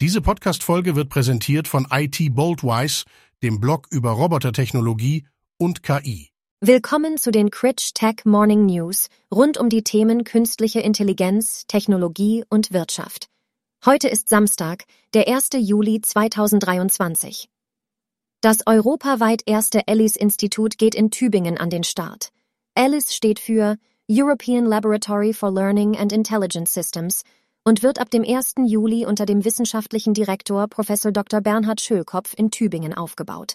Diese Podcast-Folge wird präsentiert von IT Boldwise, dem Blog über Robotertechnologie und KI. Willkommen zu den Critch Tech Morning News rund um die Themen künstliche Intelligenz, Technologie und Wirtschaft. Heute ist Samstag, der 1. Juli 2023. Das europaweit erste Alice-Institut geht in Tübingen an den Start. Alice steht für European Laboratory for Learning and Intelligence Systems und wird ab dem 1. Juli unter dem wissenschaftlichen Direktor Prof. Dr. Bernhard Schölkopf in Tübingen aufgebaut.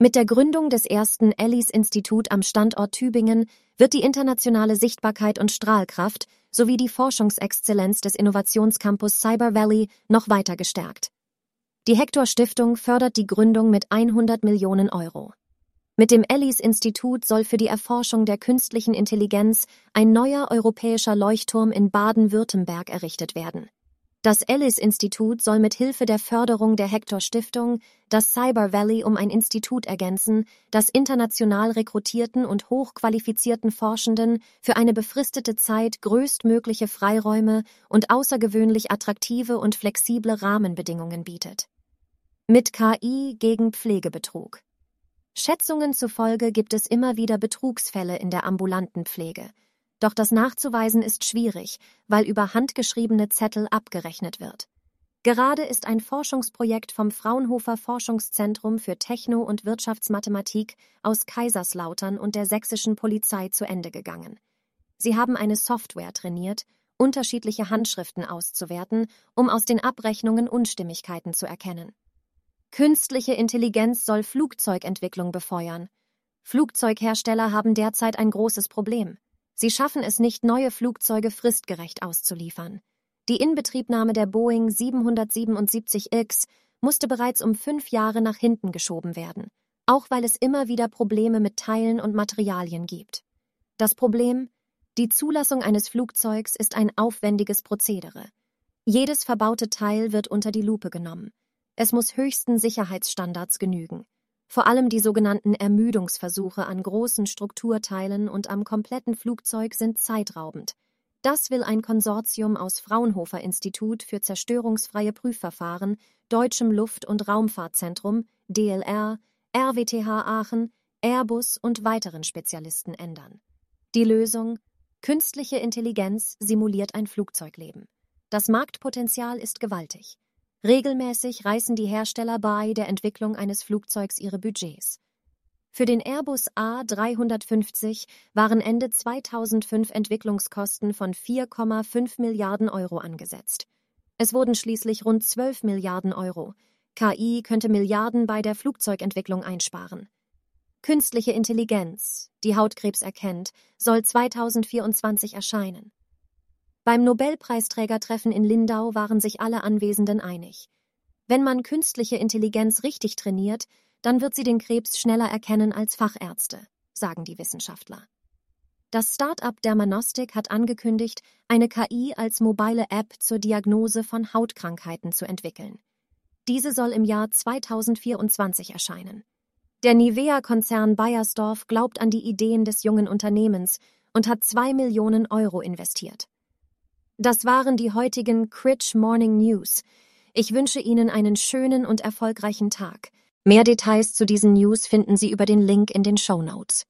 Mit der Gründung des ersten Ellis-Institut am Standort Tübingen wird die internationale Sichtbarkeit und Strahlkraft sowie die Forschungsexzellenz des Innovationscampus Cyber Valley noch weiter gestärkt. Die Hector Stiftung fördert die Gründung mit 100 Millionen Euro. Mit dem Ellis-Institut soll für die Erforschung der künstlichen Intelligenz ein neuer europäischer Leuchtturm in Baden-Württemberg errichtet werden. Das Ellis-Institut soll mit Hilfe der Förderung der Hector Stiftung das Cyber Valley um ein Institut ergänzen, das international rekrutierten und hochqualifizierten Forschenden für eine befristete Zeit größtmögliche Freiräume und außergewöhnlich attraktive und flexible Rahmenbedingungen bietet. Mit KI gegen Pflegebetrug. Schätzungen zufolge gibt es immer wieder Betrugsfälle in der ambulanten Pflege. Doch das nachzuweisen ist schwierig, weil über handgeschriebene Zettel abgerechnet wird. Gerade ist ein Forschungsprojekt vom Fraunhofer Forschungszentrum für Techno- und Wirtschaftsmathematik aus Kaiserslautern und der sächsischen Polizei zu Ende gegangen. Sie haben eine Software trainiert, unterschiedliche Handschriften auszuwerten, um aus den Abrechnungen Unstimmigkeiten zu erkennen. Künstliche Intelligenz soll Flugzeugentwicklung befeuern. Flugzeughersteller haben derzeit ein großes Problem. Sie schaffen es nicht, neue Flugzeuge fristgerecht auszuliefern. Die Inbetriebnahme der Boeing 777X musste bereits um fünf Jahre nach hinten geschoben werden, auch weil es immer wieder Probleme mit Teilen und Materialien gibt. Das Problem? Die Zulassung eines Flugzeugs ist ein aufwendiges Prozedere. Jedes verbaute Teil wird unter die Lupe genommen. Es muss höchsten Sicherheitsstandards genügen. Vor allem die sogenannten Ermüdungsversuche an großen Strukturteilen und am kompletten Flugzeug sind zeitraubend. Das will ein Konsortium aus Fraunhofer Institut für zerstörungsfreie Prüfverfahren, Deutschem Luft- und Raumfahrtzentrum, DLR, RWTH Aachen, Airbus und weiteren Spezialisten ändern. Die Lösung Künstliche Intelligenz simuliert ein Flugzeugleben. Das Marktpotenzial ist gewaltig. Regelmäßig reißen die Hersteller bei der Entwicklung eines Flugzeugs ihre Budgets. Für den Airbus A350 waren Ende 2005 Entwicklungskosten von 4,5 Milliarden Euro angesetzt. Es wurden schließlich rund 12 Milliarden Euro. KI könnte Milliarden bei der Flugzeugentwicklung einsparen. Künstliche Intelligenz, die Hautkrebs erkennt, soll 2024 erscheinen. Beim Nobelpreisträgertreffen in Lindau waren sich alle Anwesenden einig. Wenn man künstliche Intelligenz richtig trainiert, dann wird sie den Krebs schneller erkennen als Fachärzte, sagen die Wissenschaftler. Das Start-up Dermanostik hat angekündigt, eine KI als mobile App zur Diagnose von Hautkrankheiten zu entwickeln. Diese soll im Jahr 2024 erscheinen. Der Nivea-Konzern Bayersdorf glaubt an die Ideen des jungen Unternehmens und hat zwei Millionen Euro investiert. Das waren die heutigen Critch Morning News. Ich wünsche Ihnen einen schönen und erfolgreichen Tag. Mehr Details zu diesen News finden Sie über den Link in den Show Notes.